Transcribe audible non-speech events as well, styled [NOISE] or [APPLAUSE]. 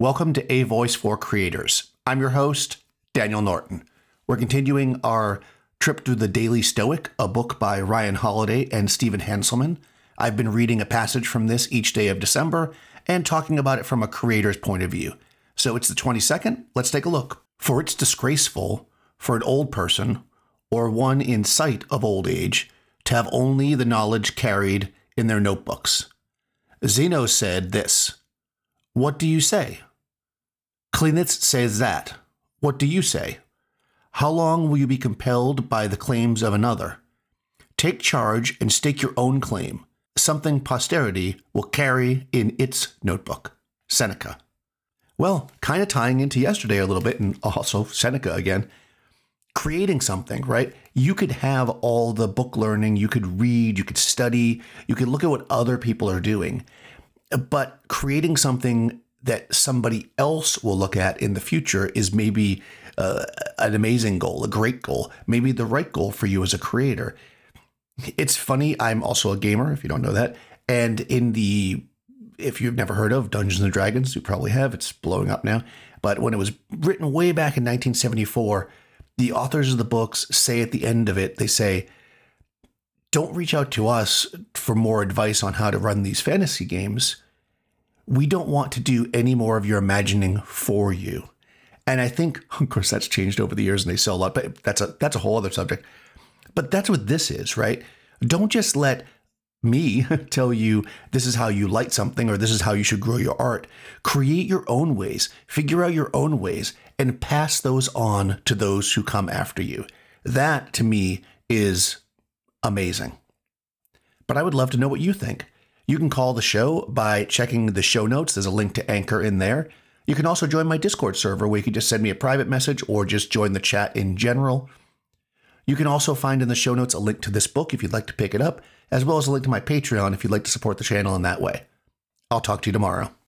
Welcome to A Voice for Creators. I'm your host, Daniel Norton. We're continuing our trip through the Daily Stoic, a book by Ryan Holiday and Stephen Hanselman. I've been reading a passage from this each day of December and talking about it from a creator's point of view. So it's the 22nd. Let's take a look. For it's disgraceful for an old person or one in sight of old age to have only the knowledge carried in their notebooks. Zeno said this What do you say? Cleanthes says that. What do you say? How long will you be compelled by the claims of another? Take charge and stake your own claim, something posterity will carry in its notebook. Seneca. Well, kind of tying into yesterday a little bit, and also Seneca again, creating something, right? You could have all the book learning, you could read, you could study, you could look at what other people are doing, but creating something that somebody else will look at in the future is maybe uh, an amazing goal, a great goal, maybe the right goal for you as a creator. It's funny, I'm also a gamer, if you don't know that. And in the, if you've never heard of Dungeons and Dragons, you probably have, it's blowing up now. But when it was written way back in 1974, the authors of the books say at the end of it, they say, don't reach out to us for more advice on how to run these fantasy games we don't want to do any more of your imagining for you. And I think, [LAUGHS] of course, that's changed over the years and they sell a lot, but that's a that's a whole other subject. But that's what this is, right? Don't just let me [LAUGHS] tell you this is how you light something or this is how you should grow your art. Create your own ways, figure out your own ways, and pass those on to those who come after you. That to me is amazing. But I would love to know what you think. You can call the show by checking the show notes. There's a link to Anchor in there. You can also join my Discord server where you can just send me a private message or just join the chat in general. You can also find in the show notes a link to this book if you'd like to pick it up, as well as a link to my Patreon if you'd like to support the channel in that way. I'll talk to you tomorrow.